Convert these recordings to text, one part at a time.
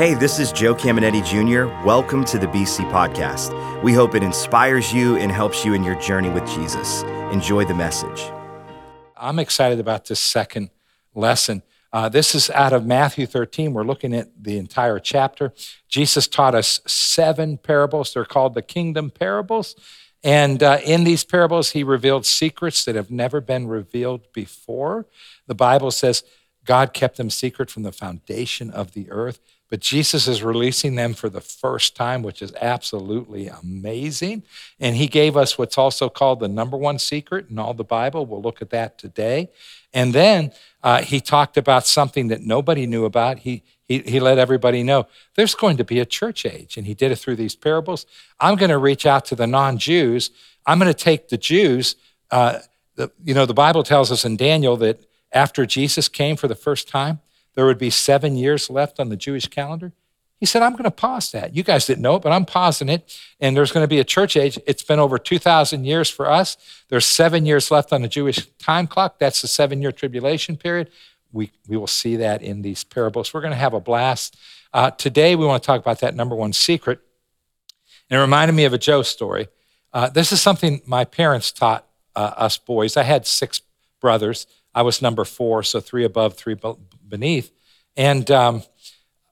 Hey, this is Joe Caminetti Jr. Welcome to the BC Podcast. We hope it inspires you and helps you in your journey with Jesus. Enjoy the message. I'm excited about this second lesson. Uh, this is out of Matthew 13. We're looking at the entire chapter. Jesus taught us seven parables. They're called the kingdom parables. And uh, in these parables, he revealed secrets that have never been revealed before. The Bible says God kept them secret from the foundation of the earth. But Jesus is releasing them for the first time, which is absolutely amazing. And he gave us what's also called the number one secret in all the Bible. We'll look at that today. And then uh, he talked about something that nobody knew about. He, he, he let everybody know there's going to be a church age. And he did it through these parables. I'm going to reach out to the non Jews. I'm going to take the Jews. Uh, the, you know, the Bible tells us in Daniel that after Jesus came for the first time, there would be seven years left on the Jewish calendar. He said, I'm going to pause that. You guys didn't know it, but I'm pausing it. And there's going to be a church age. It's been over 2,000 years for us. There's seven years left on the Jewish time clock. That's the seven year tribulation period. We, we will see that in these parables. We're going to have a blast. Uh, today, we want to talk about that number one secret. And it reminded me of a Joe story. Uh, this is something my parents taught uh, us boys. I had six brothers. I was number four, so three above, three beneath. And um,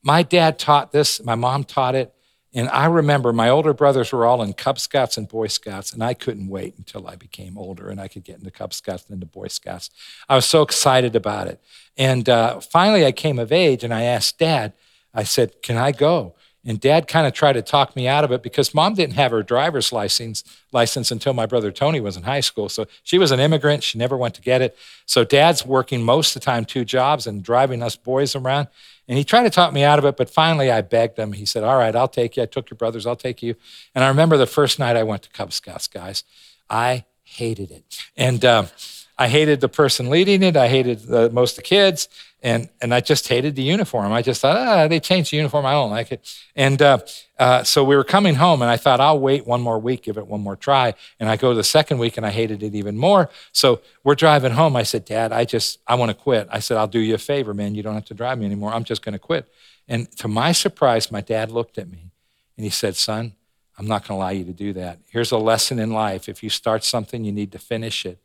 my dad taught this, my mom taught it. And I remember my older brothers were all in Cub Scouts and Boy Scouts, and I couldn't wait until I became older and I could get into Cub Scouts and into Boy Scouts. I was so excited about it. And uh, finally, I came of age and I asked Dad, I said, Can I go? And dad kind of tried to talk me out of it because mom didn't have her driver's license license until my brother Tony was in high school. So she was an immigrant. She never went to get it. So dad's working most of the time two jobs and driving us boys around. And he tried to talk me out of it, but finally I begged him. He said, All right, I'll take you. I took your brothers, I'll take you. And I remember the first night I went to Cub Scouts, guys. I hated it. And uh, I hated the person leading it. I hated the, most the kids and and I just hated the uniform. I just thought, ah, they changed the uniform. I don't like it. And uh, uh, so we were coming home, and I thought, I'll wait one more week, give it one more try. And I go the second week, and I hated it even more. So we're driving home. I said, Dad, I just I want to quit. I said, I'll do you a favor, man. You don't have to drive me anymore. I'm just going to quit. And to my surprise, my dad looked at me, and he said, Son, I'm not going to allow you to do that. Here's a lesson in life. If you start something, you need to finish it.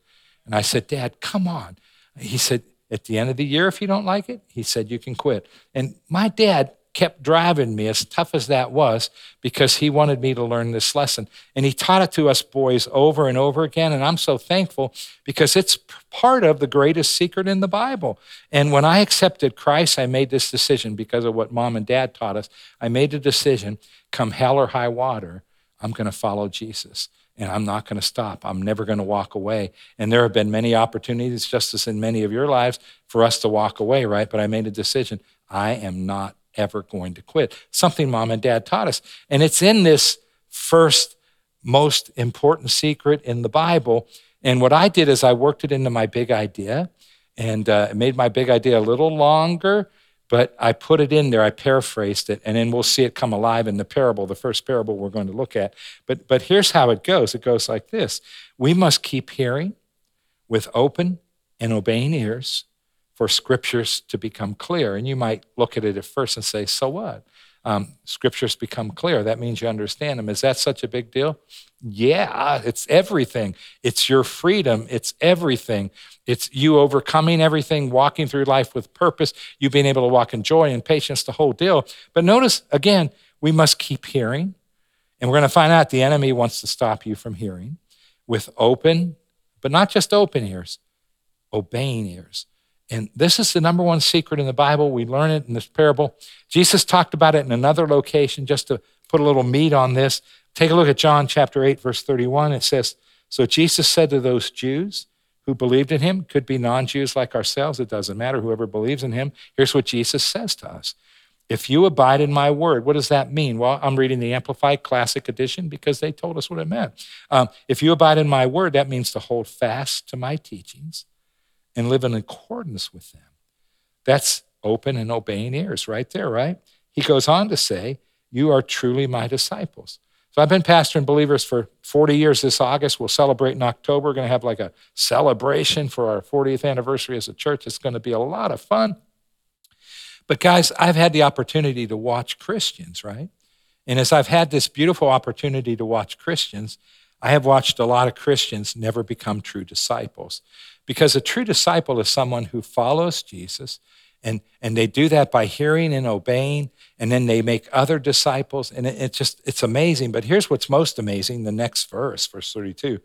And I said, Dad, come on. He said, at the end of the year, if you don't like it, he said you can quit. And my dad kept driving me, as tough as that was, because he wanted me to learn this lesson. And he taught it to us boys over and over again. And I'm so thankful because it's part of the greatest secret in the Bible. And when I accepted Christ, I made this decision because of what mom and dad taught us. I made a decision come hell or high water, I'm going to follow Jesus and I'm not going to stop. I'm never going to walk away. And there have been many opportunities, just as in many of your lives, for us to walk away, right? But I made a decision. I am not ever going to quit. Something mom and dad taught us. And it's in this first most important secret in the Bible. And what I did is I worked it into my big idea and uh, made my big idea a little longer but I put it in there, I paraphrased it, and then we'll see it come alive in the parable, the first parable we're going to look at. But, but here's how it goes it goes like this We must keep hearing with open and obeying ears for scriptures to become clear. And you might look at it at first and say, So what? Um, scriptures become clear. That means you understand them. Is that such a big deal? Yeah, it's everything. It's your freedom. It's everything. It's you overcoming everything, walking through life with purpose, you being able to walk in joy and patience, the whole deal. But notice again, we must keep hearing. And we're going to find out the enemy wants to stop you from hearing with open, but not just open ears, obeying ears. And this is the number one secret in the Bible. We learn it in this parable. Jesus talked about it in another location just to put a little meat on this. Take a look at John chapter 8, verse 31. It says, So Jesus said to those Jews, who believed in him could be non Jews like ourselves. It doesn't matter. Whoever believes in him. Here's what Jesus says to us If you abide in my word, what does that mean? Well, I'm reading the Amplified Classic Edition because they told us what it meant. Um, if you abide in my word, that means to hold fast to my teachings and live in accordance with them. That's open and obeying ears right there, right? He goes on to say, You are truly my disciples. So I've been pastoring believers for 40 years this August. We'll celebrate in October. We're going to have like a celebration for our 40th anniversary as a church. It's going to be a lot of fun. But guys, I've had the opportunity to watch Christians, right? And as I've had this beautiful opportunity to watch Christians, I have watched a lot of Christians never become true disciples. Because a true disciple is someone who follows Jesus, and, and they do that by hearing and obeying, and then they make other disciples. And it, it just, it's amazing. But here's what's most amazing the next verse, verse 32.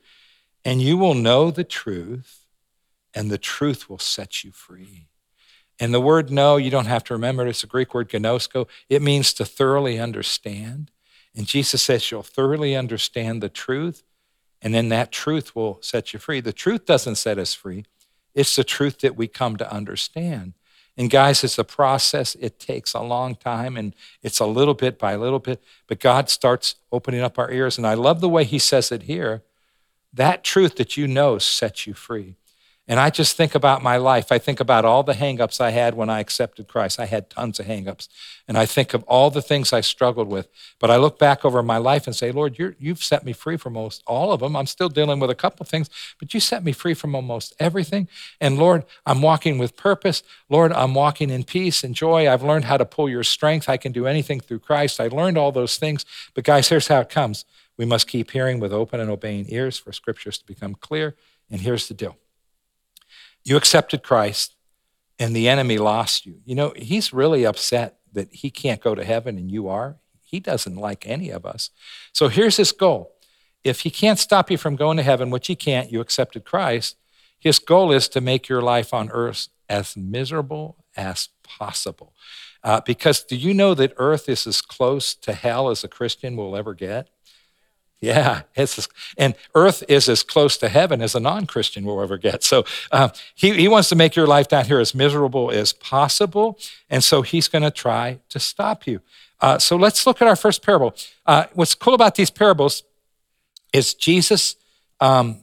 And you will know the truth, and the truth will set you free. And the word know, you don't have to remember it. It's a Greek word gnosko. It means to thoroughly understand. And Jesus says you'll thoroughly understand the truth, and then that truth will set you free. The truth doesn't set us free, it's the truth that we come to understand. And guys, it's a process. It takes a long time and it's a little bit by little bit, but God starts opening up our ears. And I love the way He says it here. That truth that you know sets you free. And I just think about my life. I think about all the hangups I had when I accepted Christ. I had tons of hangups. And I think of all the things I struggled with. But I look back over my life and say, Lord, you have set me free from most all of them. I'm still dealing with a couple things, but you set me free from almost everything. And Lord, I'm walking with purpose. Lord, I'm walking in peace and joy. I've learned how to pull your strength. I can do anything through Christ. I learned all those things. But guys, here's how it comes. We must keep hearing with open and obeying ears for scriptures to become clear. And here's the deal you accepted Christ, and the enemy lost you. You know, he's really upset that he can't go to heaven and you are. He doesn't like any of us. So here's his goal. If he can't stop you from going to heaven, which he can't, you accepted Christ, his goal is to make your life on earth as miserable as possible. Uh, because do you know that earth is as close to hell as a Christian will ever get? Yeah, it's and earth is as close to heaven as a non-Christian will ever get. So uh, he, he wants to make your life down here as miserable as possible, and so he's going to try to stop you. Uh, so let's look at our first parable. Uh, what's cool about these parables is Jesus um,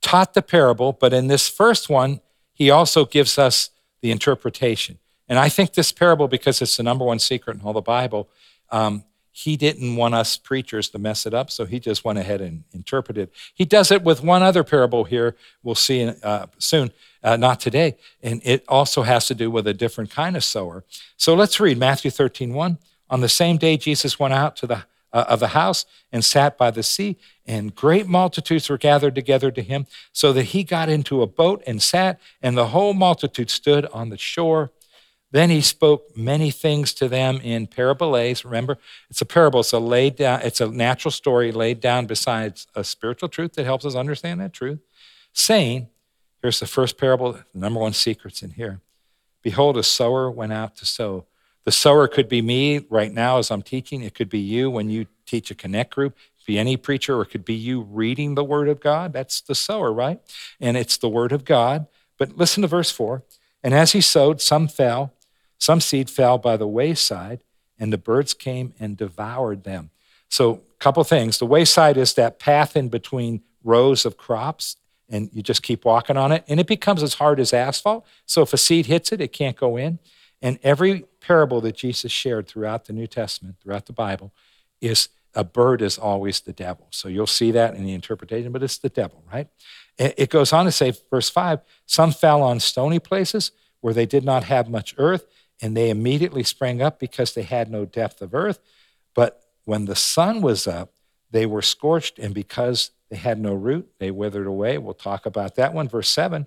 taught the parable, but in this first one, he also gives us the interpretation. And I think this parable, because it's the number one secret in all the Bible, um, he didn't want us preachers to mess it up, so he just went ahead and interpreted. He does it with one other parable here, we'll see uh, soon, uh, not today. And it also has to do with a different kind of sower. So let's read Matthew 13, 1. On the same day, Jesus went out to the uh, of the house and sat by the sea, and great multitudes were gathered together to him, so that he got into a boat and sat, and the whole multitude stood on the shore then he spoke many things to them in parables. Remember, it's a parable. It's a laid down, it's a natural story laid down besides a spiritual truth that helps us understand that truth. Saying, here's the first parable, the number one secret's in here. Behold, a sower went out to sow. The sower could be me right now as I'm teaching. It could be you when you teach a connect group. It be any preacher, or it could be you reading the word of God. That's the sower, right? And it's the word of God. But listen to verse four. And as he sowed, some fell some seed fell by the wayside, and the birds came and devoured them. So, a couple things. The wayside is that path in between rows of crops, and you just keep walking on it, and it becomes as hard as asphalt. So, if a seed hits it, it can't go in. And every parable that Jesus shared throughout the New Testament, throughout the Bible, is a bird is always the devil. So you'll see that in the interpretation, but it's the devil, right? It goes on to say, verse 5 some fell on stony places where they did not have much earth, and they immediately sprang up because they had no depth of earth. But when the sun was up, they were scorched, and because they had no root, they withered away. We'll talk about that one. Verse 7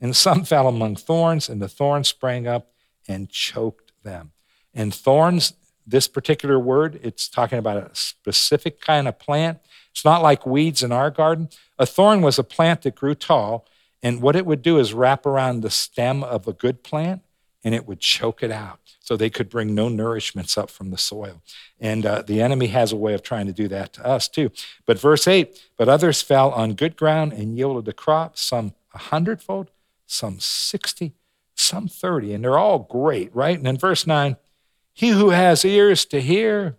And some fell among thorns, and the thorns sprang up and choked them. And thorns, this particular word, it's talking about a specific kind of plant. It's not like weeds in our garden. A thorn was a plant that grew tall, and what it would do is wrap around the stem of a good plant and it would choke it out so they could bring no nourishments up from the soil. And uh, the enemy has a way of trying to do that to us too. But verse 8, but others fell on good ground and yielded a crop, some a hundredfold, some 60, some 30. And they're all great, right? And in verse 9, he who has ears to hear,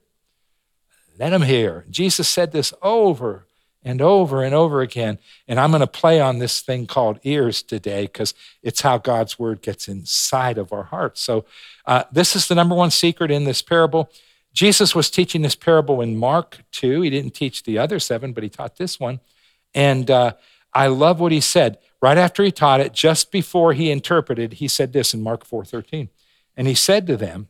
let him hear. Jesus said this over and over and over again. And I'm going to play on this thing called ears today because it's how God's word gets inside of our hearts. So, uh, this is the number one secret in this parable. Jesus was teaching this parable in Mark 2. He didn't teach the other seven, but he taught this one. And uh, I love what he said. Right after he taught it, just before he interpreted, he said this in Mark 4:13. And he said to them,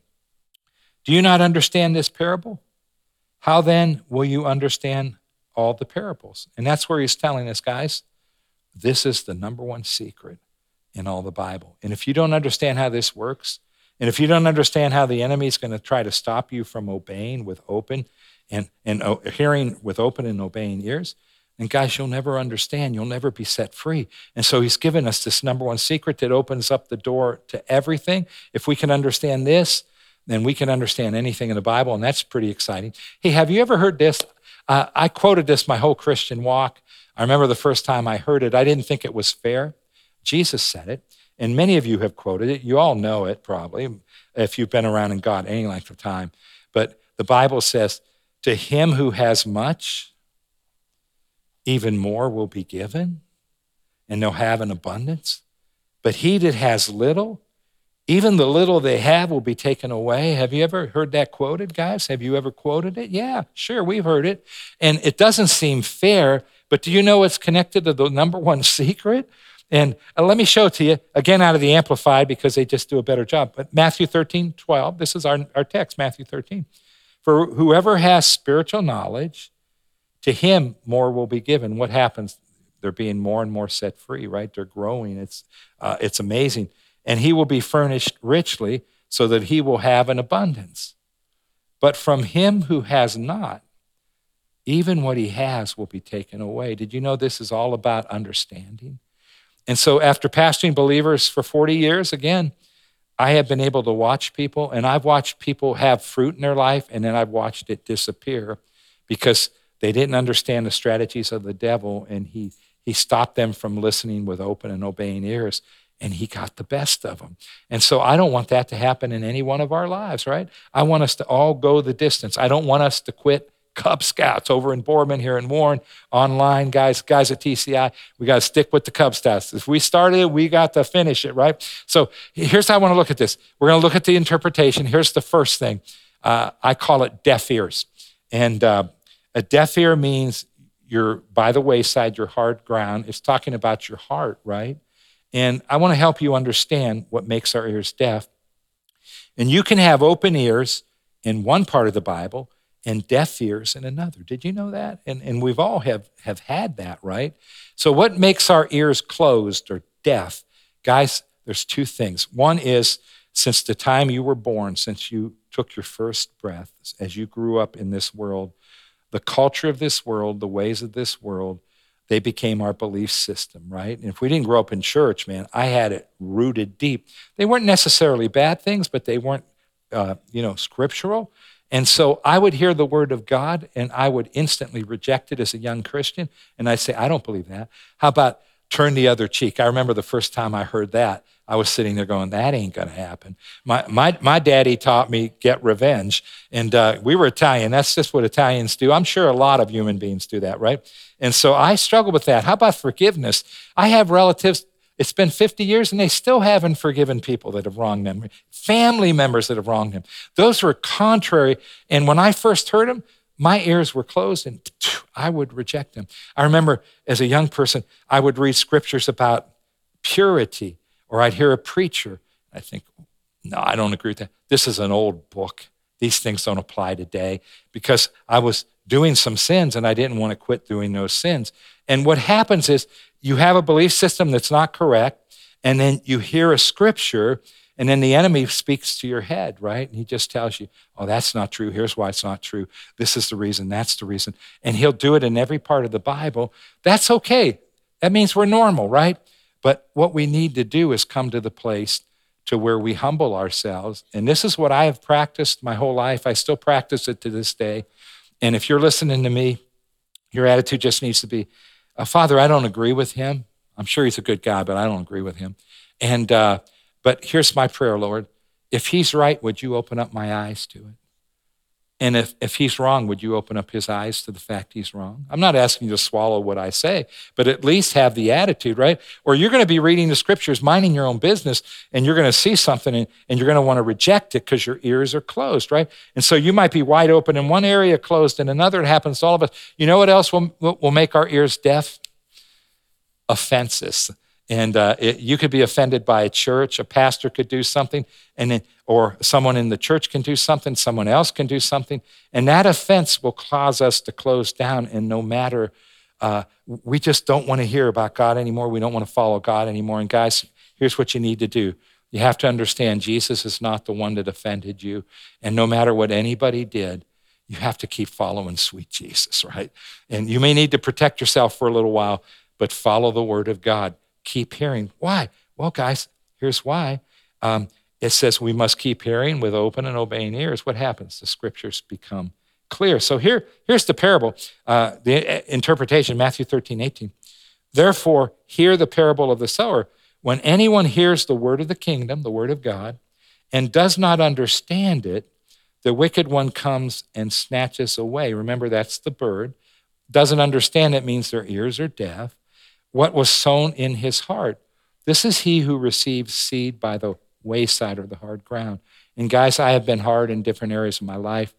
Do you not understand this parable? How then will you understand all the parables? And that's where he's telling us, guys, this is the number one secret in all the Bible. And if you don't understand how this works, and if you don't understand how the enemy is going to try to stop you from obeying with open and, and uh, hearing with open and obeying ears, and guys, you'll never understand. You'll never be set free. And so he's given us this number one secret that opens up the door to everything. If we can understand this, then we can understand anything in the Bible, and that's pretty exciting. Hey, have you ever heard this? Uh, I quoted this my whole Christian walk. I remember the first time I heard it, I didn't think it was fair. Jesus said it, and many of you have quoted it. You all know it probably if you've been around in God any length of time. But the Bible says, To him who has much, even more will be given, and they'll have an abundance. But he that has little, even the little they have will be taken away. Have you ever heard that quoted, guys? Have you ever quoted it? Yeah, sure, we've heard it. And it doesn't seem fair, but do you know it's connected to the number one secret? And uh, let me show it to you again out of the Amplified because they just do a better job. But Matthew 13, 12, this is our, our text, Matthew 13. For whoever has spiritual knowledge, to him more will be given. What happens? They're being more and more set free, right? They're growing. It's, uh, it's amazing. And he will be furnished richly so that he will have an abundance. But from him who has not, even what he has will be taken away. Did you know this is all about understanding? And so, after pastoring believers for 40 years, again, I have been able to watch people, and I've watched people have fruit in their life, and then I've watched it disappear because they didn't understand the strategies of the devil, and he, he stopped them from listening with open and obeying ears, and he got the best of them. And so I don't want that to happen in any one of our lives, right? I want us to all go the distance. I don't want us to quit Cub Scouts over in Boardman here in Warren, online guys, guys at TCI. We got to stick with the Cub Scouts. If we started it, we got to finish it, right? So here's how I want to look at this. We're going to look at the interpretation. Here's the first thing. Uh, I call it deaf ears. And uh, a deaf ear means you're by the wayside, you're hard ground. It's talking about your heart, right? And I want to help you understand what makes our ears deaf. And you can have open ears in one part of the Bible and deaf ears in another. Did you know that? And, and we've all have, have had that, right? So, what makes our ears closed or deaf? Guys, there's two things. One is since the time you were born, since you took your first breath, as you grew up in this world, the culture of this world, the ways of this world, they became our belief system, right? And if we didn't grow up in church, man, I had it rooted deep. They weren't necessarily bad things, but they weren't, uh, you know, scriptural. And so I would hear the word of God and I would instantly reject it as a young Christian. And I'd say, I don't believe that. How about turn the other cheek? I remember the first time I heard that. I was sitting there going, that ain't going to happen. My, my, my daddy taught me get revenge. And uh, we were Italian. That's just what Italians do. I'm sure a lot of human beings do that, right? And so I struggle with that. How about forgiveness? I have relatives, it's been 50 years and they still haven't forgiven people that have wronged them, family members that have wronged them. Those were contrary. And when I first heard them, my ears were closed and I would reject them. I remember as a young person, I would read scriptures about purity or I'd hear a preacher. I think, no, I don't agree with that. This is an old book. These things don't apply today because I was doing some sins and I didn't want to quit doing those sins. And what happens is you have a belief system that's not correct, and then you hear a scripture, and then the enemy speaks to your head, right? And he just tells you, oh, that's not true. Here's why it's not true. This is the reason. That's the reason. And he'll do it in every part of the Bible. That's okay. That means we're normal, right? But what we need to do is come to the place to where we humble ourselves. And this is what I have practiced my whole life. I still practice it to this day. And if you're listening to me, your attitude just needs to be, uh, Father, I don't agree with him. I'm sure he's a good guy, but I don't agree with him. And uh, but here's my prayer, Lord. If he's right, would you open up my eyes to it? And if, if he's wrong, would you open up his eyes to the fact he's wrong? I'm not asking you to swallow what I say, but at least have the attitude, right? Or you're going to be reading the scriptures, minding your own business, and you're going to see something and, and you're going to want to reject it because your ears are closed, right? And so you might be wide open in one area, closed in another. It happens to all of us. You know what else will, will make our ears deaf? Offenses. And uh, it, you could be offended by a church. A pastor could do something, and or someone in the church can do something. Someone else can do something, and that offense will cause us to close down. And no matter, uh, we just don't want to hear about God anymore. We don't want to follow God anymore. And guys, here's what you need to do. You have to understand Jesus is not the one that offended you, and no matter what anybody did, you have to keep following sweet Jesus, right? And you may need to protect yourself for a little while, but follow the word of God keep hearing. Why? Well, guys, here's why. Um, it says we must keep hearing with open and obeying ears. What happens? The scriptures become clear. So here, here's the parable, uh, the uh, interpretation, Matthew 13, 18. Therefore, hear the parable of the sower. When anyone hears the word of the kingdom, the word of God, and does not understand it, the wicked one comes and snatches away. Remember, that's the bird. Doesn't understand it means their ears are deaf what was sown in his heart. This is he who receives seed by the wayside or the hard ground. And guys, I have been hard in different areas of my life.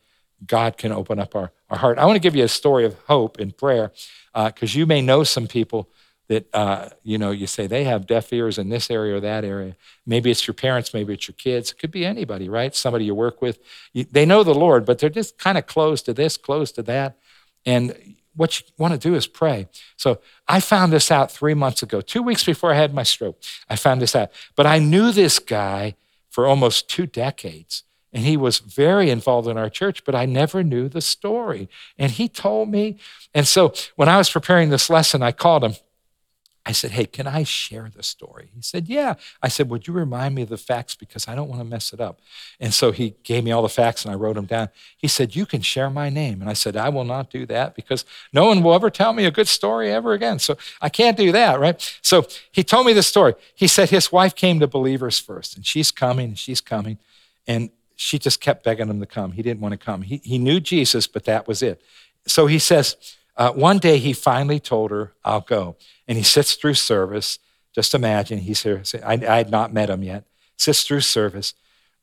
God can open up our, our heart. I want to give you a story of hope in prayer because uh, you may know some people that, uh, you know, you say they have deaf ears in this area or that area. Maybe it's your parents, maybe it's your kids. It could be anybody, right? Somebody you work with. They know the Lord, but they're just kind of closed to this, closed to that. And what you want to do is pray. So I found this out three months ago, two weeks before I had my stroke. I found this out. But I knew this guy for almost two decades. And he was very involved in our church, but I never knew the story. And he told me. And so when I was preparing this lesson, I called him I said, Hey, can I share the story? He said, Yeah. I said, Would you remind me of the facts because I don't want to mess it up? And so he gave me all the facts and I wrote them down. He said, You can share my name. And I said, I will not do that because no one will ever tell me a good story ever again. So I can't do that, right? So he told me the story. He said his wife came to believers first and she's coming and she's coming. And she just kept begging him to come. He didn't want to come. He, he knew Jesus, but that was it. So he says, uh, one day he finally told her, I'll go. And he sits through service. Just imagine, he's here. I, I had not met him yet. Sits through service.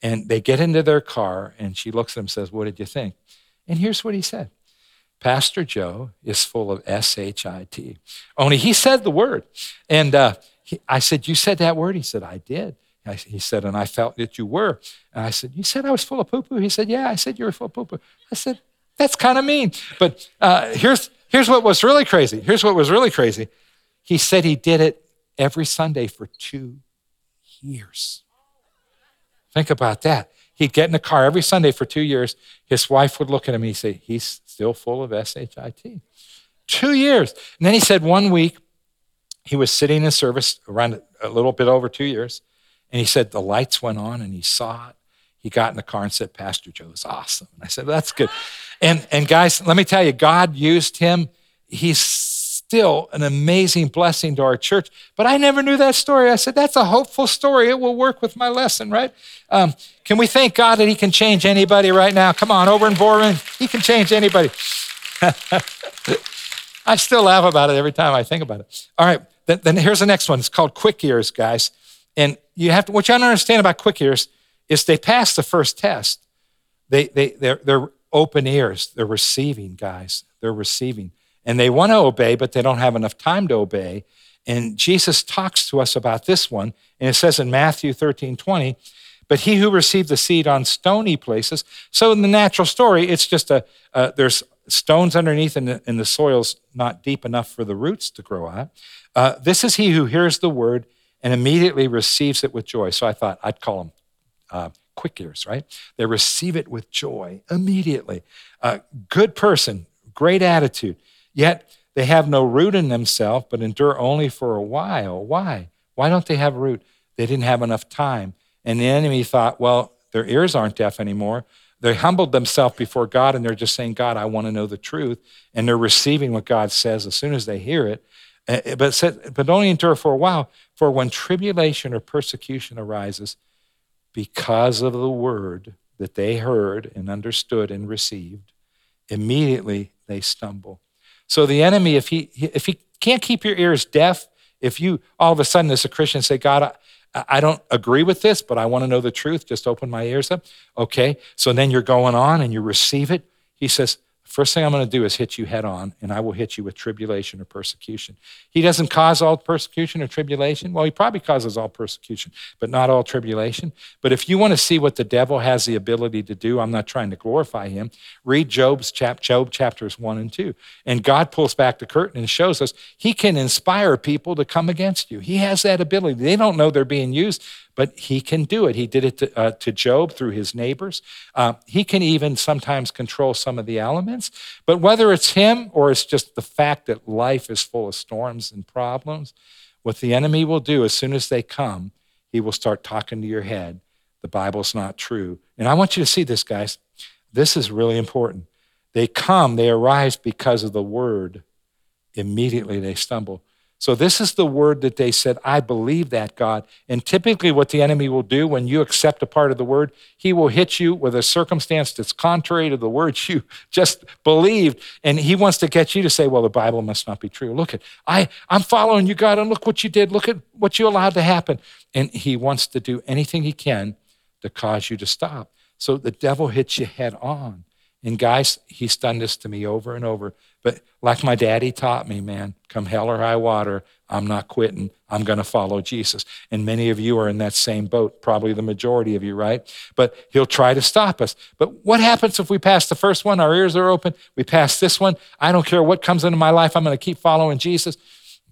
And they get into their car, and she looks at him and says, What did you think? And here's what he said Pastor Joe is full of S H I T. Only he said the word. And uh, he, I said, You said that word? He said, I did. I, he said, And I felt that you were. And I said, You said I was full of poo poo? He said, Yeah, I said you were full of poo poo. I said, That's kind of mean. But uh, here's, Here's what was really crazy. Here's what was really crazy. He said he did it every Sunday for two years. Think about that. He'd get in the car every Sunday for two years. His wife would look at him and he'd say, He's still full of SHIT. Two years. And then he said one week he was sitting in service around a little bit over two years. And he said the lights went on and he saw it. He got in the car and said, Pastor Joe is awesome. And I said, well, That's good. And, and guys, let me tell you, God used him. He's still an amazing blessing to our church. But I never knew that story. I said, that's a hopeful story. It will work with my lesson, right? Um, can we thank God that He can change anybody right now? Come on, over in Boardman, He can change anybody. I still laugh about it every time I think about it. All right, then, then here's the next one. It's called quick ears, guys. And you have to, what you have understand about quick ears is they pass the first test. They, they, they're, they're open ears. They're receiving, guys. They're receiving. And they want to obey, but they don't have enough time to obey. And Jesus talks to us about this one. And it says in Matthew 13 20, but he who received the seed on stony places. So in the natural story, it's just a, uh, there's stones underneath and the, the, soil's not deep enough for the roots to grow out. Uh, this is he who hears the word and immediately receives it with joy. So I thought I'd call him uh, quick ears, right? They receive it with joy immediately. A good person, great attitude, yet they have no root in themselves, but endure only for a while. Why? Why don't they have root? They didn't have enough time. And the enemy thought, well, their ears aren't deaf anymore. They humbled themselves before God and they're just saying, God, I want to know the truth. And they're receiving what God says as soon as they hear it. Eh, but, said, but only endure for a while. For when tribulation or persecution arises, because of the word that they heard and understood and received, immediately they stumble. So the enemy, if he if he can't keep your ears deaf, if you all of a sudden as a Christian say, God, I, I don't agree with this, but I want to know the truth, just open my ears up. Okay. So then you're going on and you receive it. He says, first thing I'm going to do is hit you head on, and I will hit you with tribulation or persecution. He doesn't cause all persecution or tribulation. Well, he probably causes all persecution, but not all tribulation. But if you want to see what the devil has the ability to do, I'm not trying to glorify him. Read Job's chap, Job chapters one and two, and God pulls back the curtain and shows us he can inspire people to come against you. He has that ability. They don't know they're being used, but he can do it. He did it to, uh, to Job through his neighbors. Uh, he can even sometimes control some of the elements. But whether it's him or it's just the fact that life is full of storms and problems, what the enemy will do as soon as they come, he will start talking to your head. The Bible's not true. And I want you to see this, guys. This is really important. They come, they arise because of the word. Immediately they stumble. So, this is the word that they said, I believe that, God. And typically, what the enemy will do when you accept a part of the word, he will hit you with a circumstance that's contrary to the words you just believed. And he wants to get you to say, Well, the Bible must not be true. Look at, I, I'm following you, God, and look what you did. Look at what you allowed to happen. And he wants to do anything he can to cause you to stop. So, the devil hits you head on. And guys, he's done this to me over and over. But like my daddy taught me, man, come hell or high water, I'm not quitting. I'm going to follow Jesus. And many of you are in that same boat, probably the majority of you, right? But he'll try to stop us. But what happens if we pass the first one? Our ears are open. We pass this one. I don't care what comes into my life. I'm going to keep following Jesus.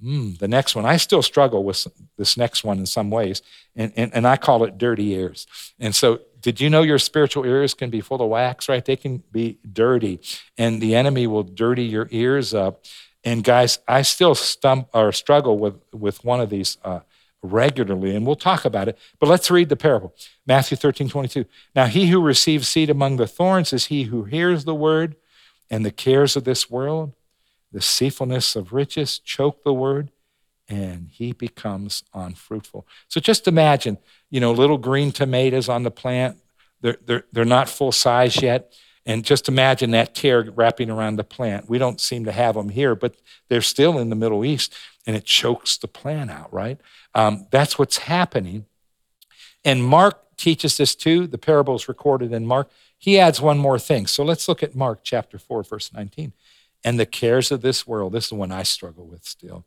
Mm, the next one, I still struggle with this next one in some ways, and, and, and I call it dirty ears. And so did you know your spiritual ears can be full of wax, right? They can be dirty, and the enemy will dirty your ears up. And guys, I still stump or struggle with, with one of these uh, regularly, and we'll talk about it. But let's read the parable Matthew 13, 22. Now, he who receives seed among the thorns is he who hears the word, and the cares of this world, the deceitfulness of riches choke the word, and he becomes unfruitful. So just imagine you know, little green tomatoes on the plant. They're, they're, they're not full size yet. And just imagine that tear wrapping around the plant. We don't seem to have them here, but they're still in the Middle East, and it chokes the plant out, right? Um, that's what's happening. And Mark teaches this too. The parable is recorded in Mark. He adds one more thing. So let's look at Mark chapter 4, verse 19. And the cares of this world, this is the one I struggle with still,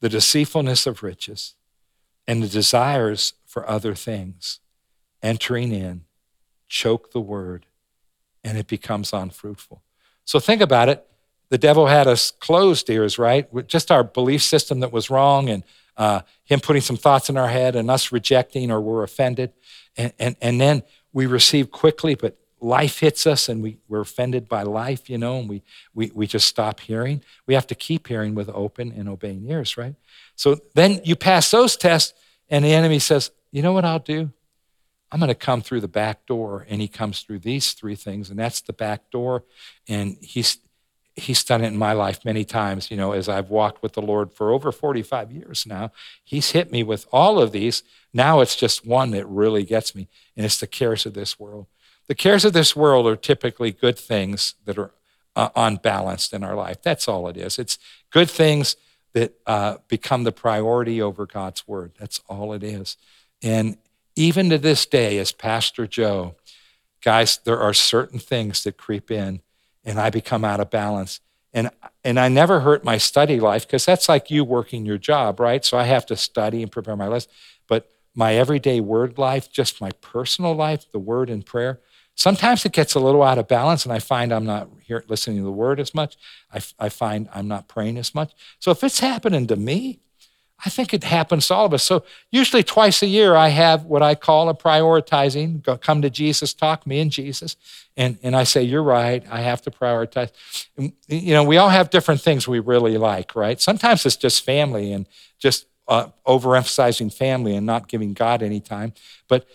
the deceitfulness of riches, and the desires for other things, entering in, choke the word, and it becomes unfruitful. So think about it. The devil had us closed ears, right? With just our belief system that was wrong, and uh, him putting some thoughts in our head, and us rejecting or we're offended. And, and, and then we receive quickly, but life hits us and we, we're offended by life, you know, and we, we, we just stop hearing. We have to keep hearing with open and obeying ears, right? So then you pass those tests, and the enemy says, you know what I'll do? I'm going to come through the back door. And he comes through these three things, and that's the back door. And he's, he's done it in my life many times, you know, as I've walked with the Lord for over 45 years now. He's hit me with all of these. Now it's just one that really gets me, and it's the cares of this world. The cares of this world are typically good things that are uh, unbalanced in our life. That's all it is. It's good things that uh, become the priority over God's word. That's all it is. And even to this day, as Pastor Joe, guys, there are certain things that creep in and I become out of balance. And, and I never hurt my study life because that's like you working your job, right? So I have to study and prepare my list. But my everyday word life, just my personal life, the word and prayer, sometimes it gets a little out of balance and I find I'm not here listening to the word as much. I, I find I'm not praying as much. So if it's happening to me, I think it happens to all of us. So usually twice a year, I have what I call a prioritizing, come to Jesus, talk me and Jesus. And, and I say, you're right, I have to prioritize. And, you know, we all have different things we really like, right? Sometimes it's just family and just uh, overemphasizing family and not giving God any time. But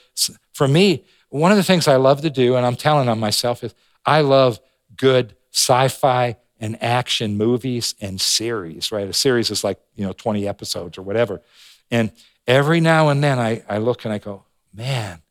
for me, one of the things I love to do, and I'm telling on myself, is I love good sci-fi and action movies and series, right? A series is like, you know, 20 episodes or whatever. And every now and then I, I look and I go, man,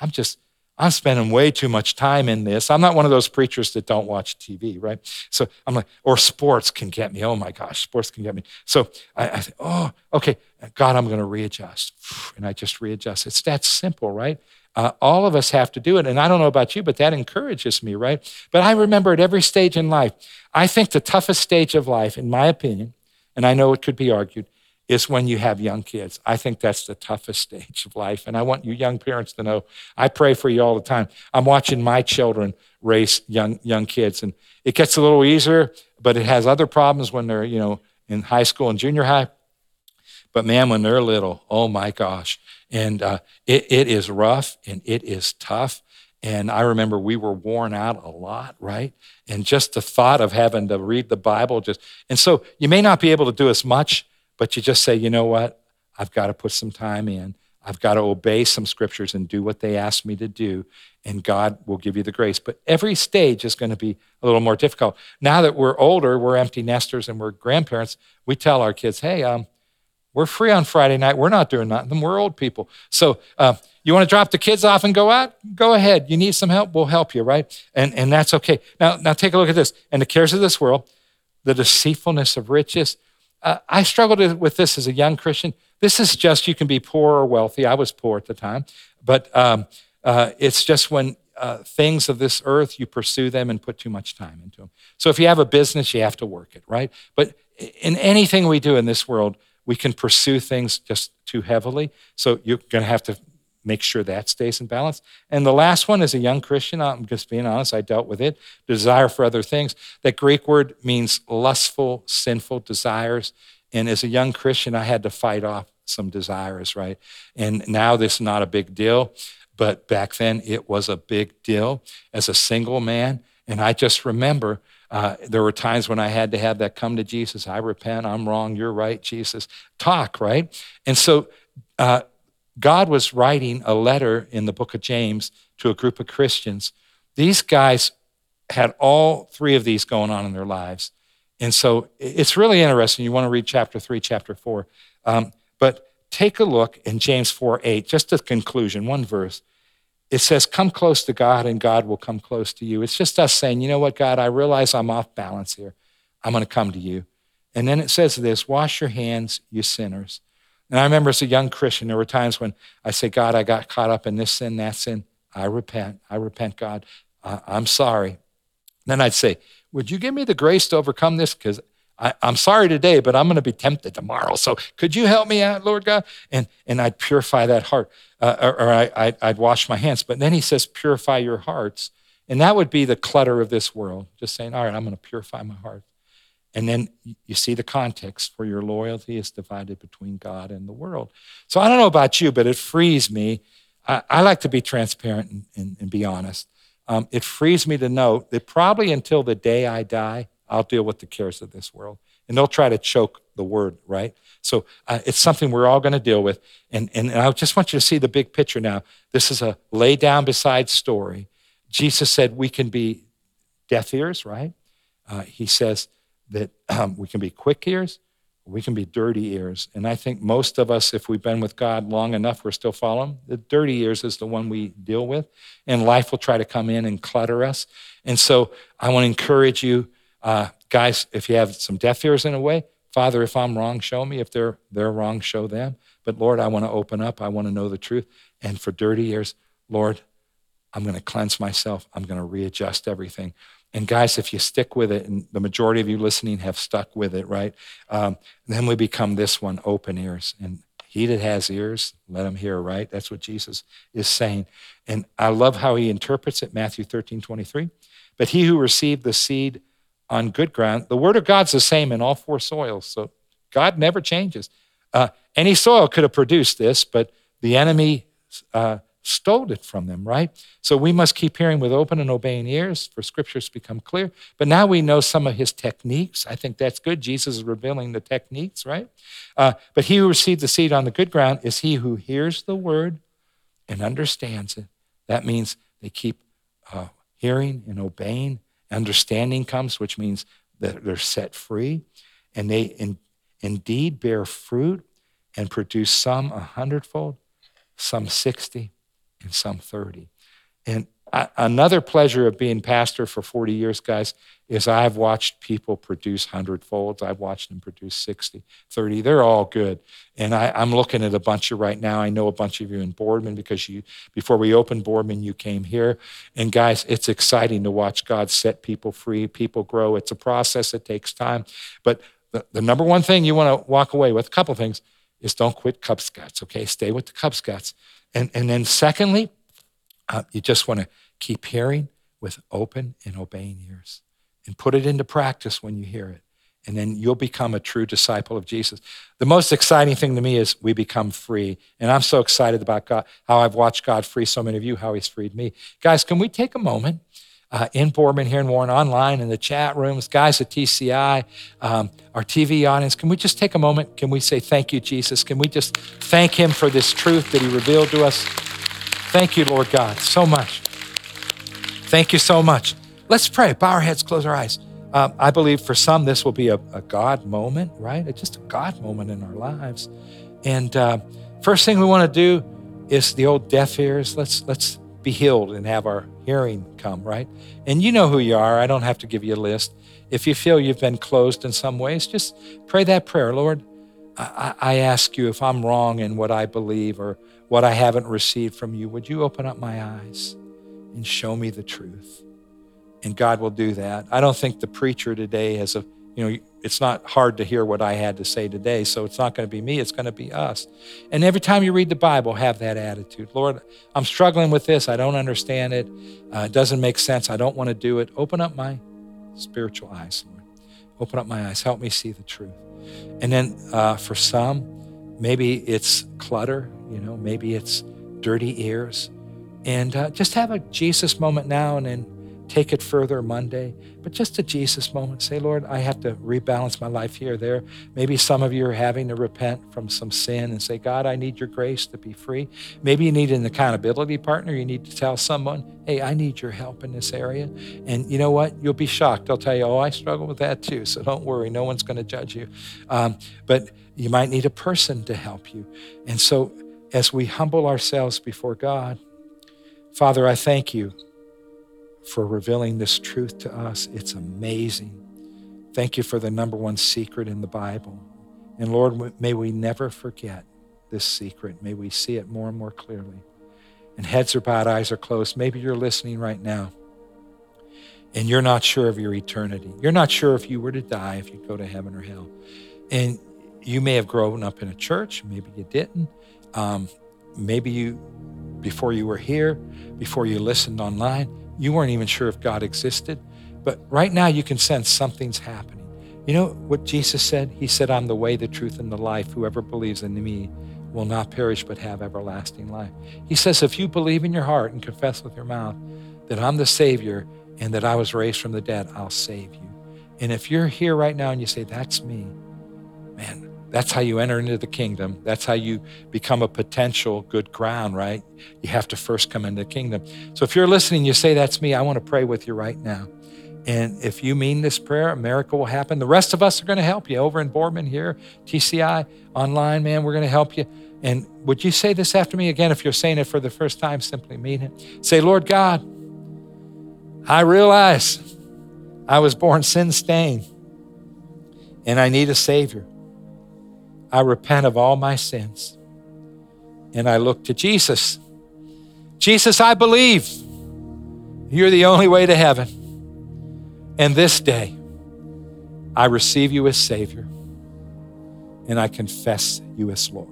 I'm just, I'm spending way too much time in this. I'm not one of those preachers that don't watch TV, right? So I'm like, or sports can get me. Oh my gosh, sports can get me. So I, I think, oh, okay, God, I'm going to readjust. And I just readjust. It's that simple, right? Uh, all of us have to do it. And I don't know about you, but that encourages me, right? But I remember at every stage in life, I think the toughest stage of life, in my opinion, and I know it could be argued, is when you have young kids. I think that's the toughest stage of life. And I want you young parents to know I pray for you all the time. I'm watching my children raise young, young kids, and it gets a little easier, but it has other problems when they're, you know, in high school and junior high. But man, when they're little, oh my gosh. And uh, it, it is rough and it is tough. And I remember we were worn out a lot, right? And just the thought of having to read the Bible just, and so you may not be able to do as much but you just say, you know what? I've got to put some time in. I've got to obey some scriptures and do what they ask me to do, and God will give you the grace. But every stage is going to be a little more difficult. Now that we're older, we're empty nesters and we're grandparents, we tell our kids, hey, um, we're free on Friday night. We're not doing nothing. We're old people. So uh, you want to drop the kids off and go out? Go ahead. You need some help? We'll help you, right? And, and that's okay. Now, now take a look at this. And the cares of this world, the deceitfulness of riches, uh, I struggled with this as a young Christian. This is just you can be poor or wealthy. I was poor at the time, but um, uh, it's just when uh, things of this earth you pursue them and put too much time into them. So if you have a business, you have to work it, right? But in anything we do in this world, we can pursue things just too heavily. So you're going to have to make sure that stays in balance. And the last one, is a young Christian, I'm just being honest, I dealt with it desire for other things. That Greek word means lustful, sinful desires. And as a young Christian, I had to fight off some desires, right? And now this is not a big deal, but back then it was a big deal as a single man. And I just remember uh, there were times when I had to have that come to Jesus. I repent. I'm wrong. You're right, Jesus. Talk, right? And so uh, God was writing a letter in the book of James to a group of Christians. These guys had all three of these going on in their lives. And so it's really interesting. You want to read chapter three, chapter four. Um, but take a look in James 4 8, just a conclusion, one verse. It says, Come close to God, and God will come close to you. It's just us saying, You know what, God, I realize I'm off balance here. I'm going to come to you. And then it says this Wash your hands, you sinners. And I remember as a young Christian, there were times when I say, God, I got caught up in this sin, that sin. I repent. I repent, God. I'm sorry. Then I'd say, Would you give me the grace to overcome this? Because I'm sorry today, but I'm going to be tempted tomorrow. So could you help me out, Lord God? And, and I'd purify that heart, uh, or, or I, would wash my hands. But then he says, Purify your hearts. And that would be the clutter of this world. Just saying, All right, I'm going to purify my heart. And then you see the context for your loyalty is divided between God and the world. So I don't know about you, but it frees me. I, I like to be transparent and, and, and be honest. Um, it frees me to know that probably until the day I die, I'll deal with the cares of this world. And they'll try to choke the word, right? So uh, it's something we're all going to deal with. And, and, and I just want you to see the big picture now. This is a lay down beside story. Jesus said we can be deaf ears, right? Uh, he says, that um, we can be quick ears, we can be dirty ears. And I think most of us, if we've been with God long enough, we're still following. The dirty ears is the one we deal with, and life will try to come in and clutter us. And so I want to encourage you, uh, guys, if you have some deaf ears in a way, Father, if I'm wrong, show me. If they're, they're wrong, show them. But Lord, I want to open up. I want to know the truth. And for dirty ears, Lord, I'm going to cleanse myself. I'm going to readjust everything. And guys, if you stick with it, and the majority of you listening have stuck with it, right? Um, then we become this one open ears. And he that has ears, let him hear, right? That's what Jesus is saying. And I love how he interprets it, Matthew 13, 23. But he who received the seed on good ground, the word of God's the same in all four soils. So God never changes. Uh, any soil could have produced this, but the enemy uh, stole it from them, right? So we must keep hearing with open and obeying ears for scriptures become clear. But now we know some of his techniques. I think that's good. Jesus is revealing the techniques, right? Uh, but he who received the seed on the good ground is he who hears the word and understands it. That means they keep uh, hearing and obeying. Understanding comes, which means that they're set free. And they in, indeed bear fruit and produce some a hundredfold, some 60, and some 30. And another pleasure of being pastor for 40 years, guys, is I've watched people produce hundredfolds. I've watched them produce 60, 30. They're all good. And I, am looking at a bunch of right now. I know a bunch of you in Boardman because you, before we opened Boardman, you came here. And guys, it's exciting to watch God set people free, people grow. It's a process, it takes time. But the, the number one thing you want to walk away with, a couple things, is don't quit Cub Scouts, okay? Stay with the Cub Scouts. And, and then secondly, uh, you just want to keep hearing with open and obeying ears and put it into practice when you hear it. And then you'll become a true disciple of Jesus. The most exciting thing to me is we become free. And I'm so excited about God, how I've watched God free so many of you, how He's freed me. Guys, can we take a moment uh, in Boardman here in Warren, online, in the chat rooms, guys at TCI, um, our TV audience, can we just take a moment? Can we say, Thank you, Jesus? Can we just thank Him for this truth that He revealed to us? Thank you, Lord God, so much. Thank you so much. Let's pray. Bow our heads, close our eyes. Um, I believe for some, this will be a, a, God moment, right? It's just a God moment in our lives. And uh, first thing we want to do is the old deaf ears. Let's let's be healed and have our hearing come, right? And you know who you are. I don't have to give you a list. If you feel you've been closed in some ways, just pray that prayer. Lord, I, I ask you if I'm wrong in what I believe or what I haven't received from you, would you open up my eyes and show me the truth? And God will do that. I don't think the preacher today has a, you know, it's not hard to hear what I had to say today. So it's not going to be me, it's going to be us. And every time you read the Bible, have that attitude. Lord, I'm struggling with this. I don't understand it. Uh, it doesn't make sense. I don't want to do it. Open up my spiritual eyes, Lord. Open up my eyes. Help me see the truth. And then uh, for some, maybe it's clutter, you know, maybe it's dirty ears. And uh, just have a Jesus moment now and then take it further Monday, but just a Jesus moment. Say, Lord, I have to rebalance my life here, there. Maybe some of you are having to repent from some sin and say, God, I need your grace to be free. Maybe you need an accountability partner. You need to tell someone, hey, I need your help in this area. And you know what? You'll be shocked. They'll tell you, oh, I struggle with that too. So don't worry. No one's going to judge you. Um, but you might need a person to help you. And so as we humble ourselves before God, Father, I thank you for revealing this truth to us. It's amazing. Thank you for the number one secret in the Bible. And Lord, may we never forget this secret. May we see it more and more clearly. And heads are bowed, eyes are closed. Maybe you're listening right now and you're not sure of your eternity. You're not sure if you were to die, if you go to heaven or hell. And you may have grown up in a church, maybe you didn't. Um, maybe you, before you were here, before you listened online, you weren't even sure if God existed. But right now, you can sense something's happening. You know what Jesus said? He said, I'm the way, the truth, and the life. Whoever believes in me will not perish but have everlasting life. He says, if you believe in your heart and confess with your mouth that I'm the Savior and that I was raised from the dead, I'll save you. And if you're here right now and you say, That's me, that's how you enter into the kingdom. That's how you become a potential good ground, right? You have to first come into the kingdom. So if you're listening, you say, That's me, I want to pray with you right now. And if you mean this prayer, a miracle will happen. The rest of us are going to help you over in Boardman here, TCI, online, man, we're going to help you. And would you say this after me again? If you're saying it for the first time, simply mean it. Say, Lord God, I realize I was born sin stained and I need a Savior. I repent of all my sins and I look to Jesus. Jesus, I believe you're the only way to heaven. And this day, I receive you as Savior and I confess you as Lord.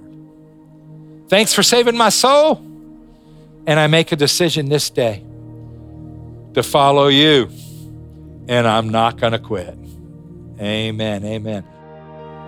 Thanks for saving my soul. And I make a decision this day to follow you. And I'm not going to quit. Amen. Amen.